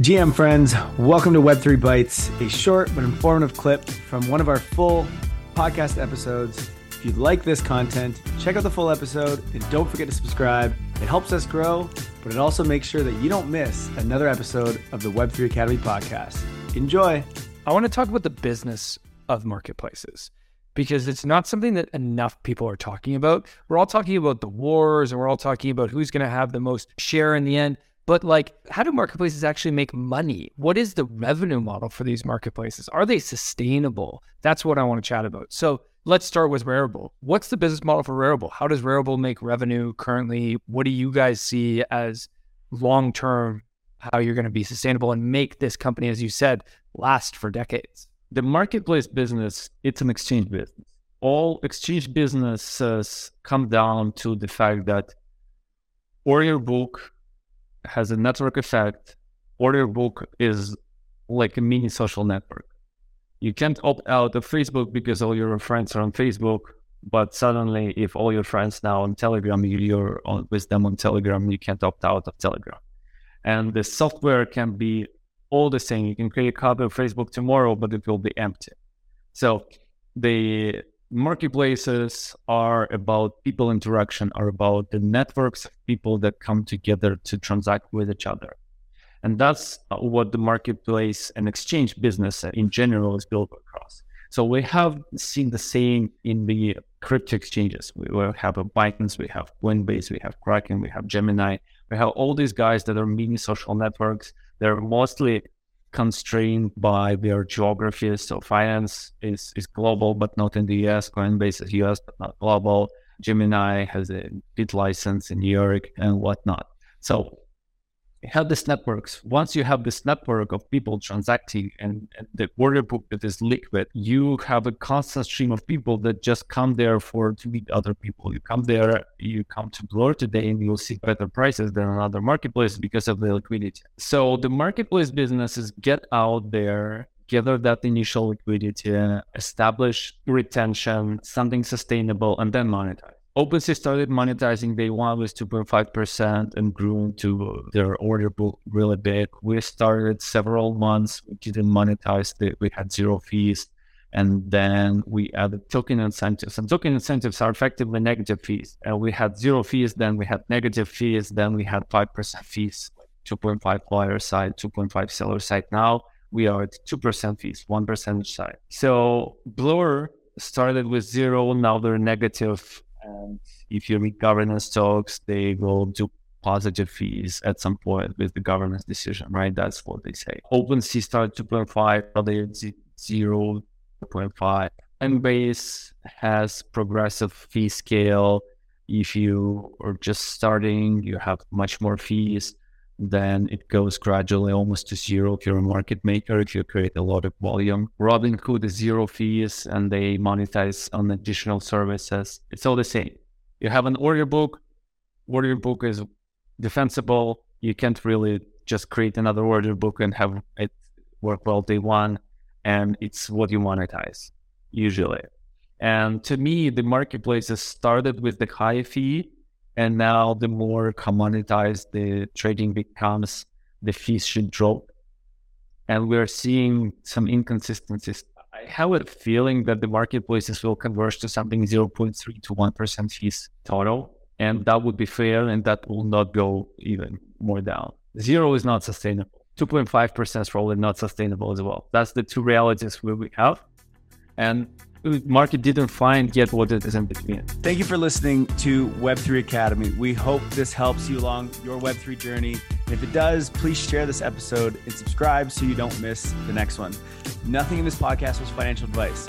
GM friends, welcome to Web3 Bites, a short but informative clip from one of our full podcast episodes. If you like this content, check out the full episode and don't forget to subscribe. It helps us grow, but it also makes sure that you don't miss another episode of the Web3 Academy podcast. Enjoy. I want to talk about the business of marketplaces because it's not something that enough people are talking about. We're all talking about the wars and we're all talking about who's going to have the most share in the end. But like, how do marketplaces actually make money? What is the revenue model for these marketplaces? Are they sustainable? That's what I want to chat about. So let's start with Rarible. What's the business model for Rarible? How does Rarible make revenue currently? What do you guys see as long term, how you're going to be sustainable and make this company, as you said, last for decades? The marketplace business, it's an exchange business. All exchange businesses come down to the fact that order book has a network effect. Order book is like a mini social network. You can't opt out of Facebook because all your friends are on Facebook. But suddenly, if all your friends now on Telegram, you're on, with them on Telegram, you can't opt out of Telegram. And the software can be all the same. You can create a copy of Facebook tomorrow, but it will be empty. So the marketplaces are about people interaction, are about the networks of people that come together to transact with each other. And that's what the marketplace and exchange business in general is built across. So we have seen the same in the crypto exchanges. We have a Binance, we have Coinbase, we have Kraken, we have Gemini. We have all these guys that are mini social networks. They're mostly constrained by their geographies. So Binance is, is global, but not in the US. Coinbase is US, but not global. Gemini has a BitLicense in New York and whatnot. So have these networks. Once you have this network of people transacting and, and, the order book that is liquid, you have a constant stream of people that just come there for to meet other people. You come there, you come to Blur today, and you'll see better prices than another marketplace because of the liquidity. So the marketplace businesses get out there, gather that initial liquidity, establish retention, something sustainable, and then monetize. OpenSea started monetizing day one with 2.5% and grew to their order book really big. We started several months, we didn't monetize, the, we had zero fees. And then we added token incentives. And token incentives are effectively negative fees. And we had zero fees, then we had negative fees, then we had 5% fees, 2.5 buyer side, 2.5 seller side. Now we are at 2% fees, 1% each side. So Blur started with zero, now they're negative and if you read governance talks, they will do positive fees at some point with the governance decision, right? That's what they say. OpenSea started 2.5, other 0.5. Embase has progressive fee scale. If you are just starting, you have much more fees. Then it goes gradually almost to zero if you're a market maker, if you create a lot of volume. Robinhood is zero fees and they monetize on additional services. It's all the same. You have an order book. Order book is defensible. You can't really just create another order book and have it work well day one. And it's what you monetize usually. And to me, the marketplaces started with the high fee and now the more commoditized the trading becomes, the fees should drop. And we're seeing some inconsistencies. I have a feeling that the marketplaces will converge to something 0.3 to 1% fees total. And that would be fair and that will not go even more down. Zero is not sustainable. 2.5% is probably not sustainable as well. That's the two realities we have. And market didn't find yet what it is in between. Thank you for listening to Web3 Academy. We hope this helps you along your Web3 journey. If it does, please share this episode and subscribe so you don't miss the next one. Nothing in this podcast was financial advice.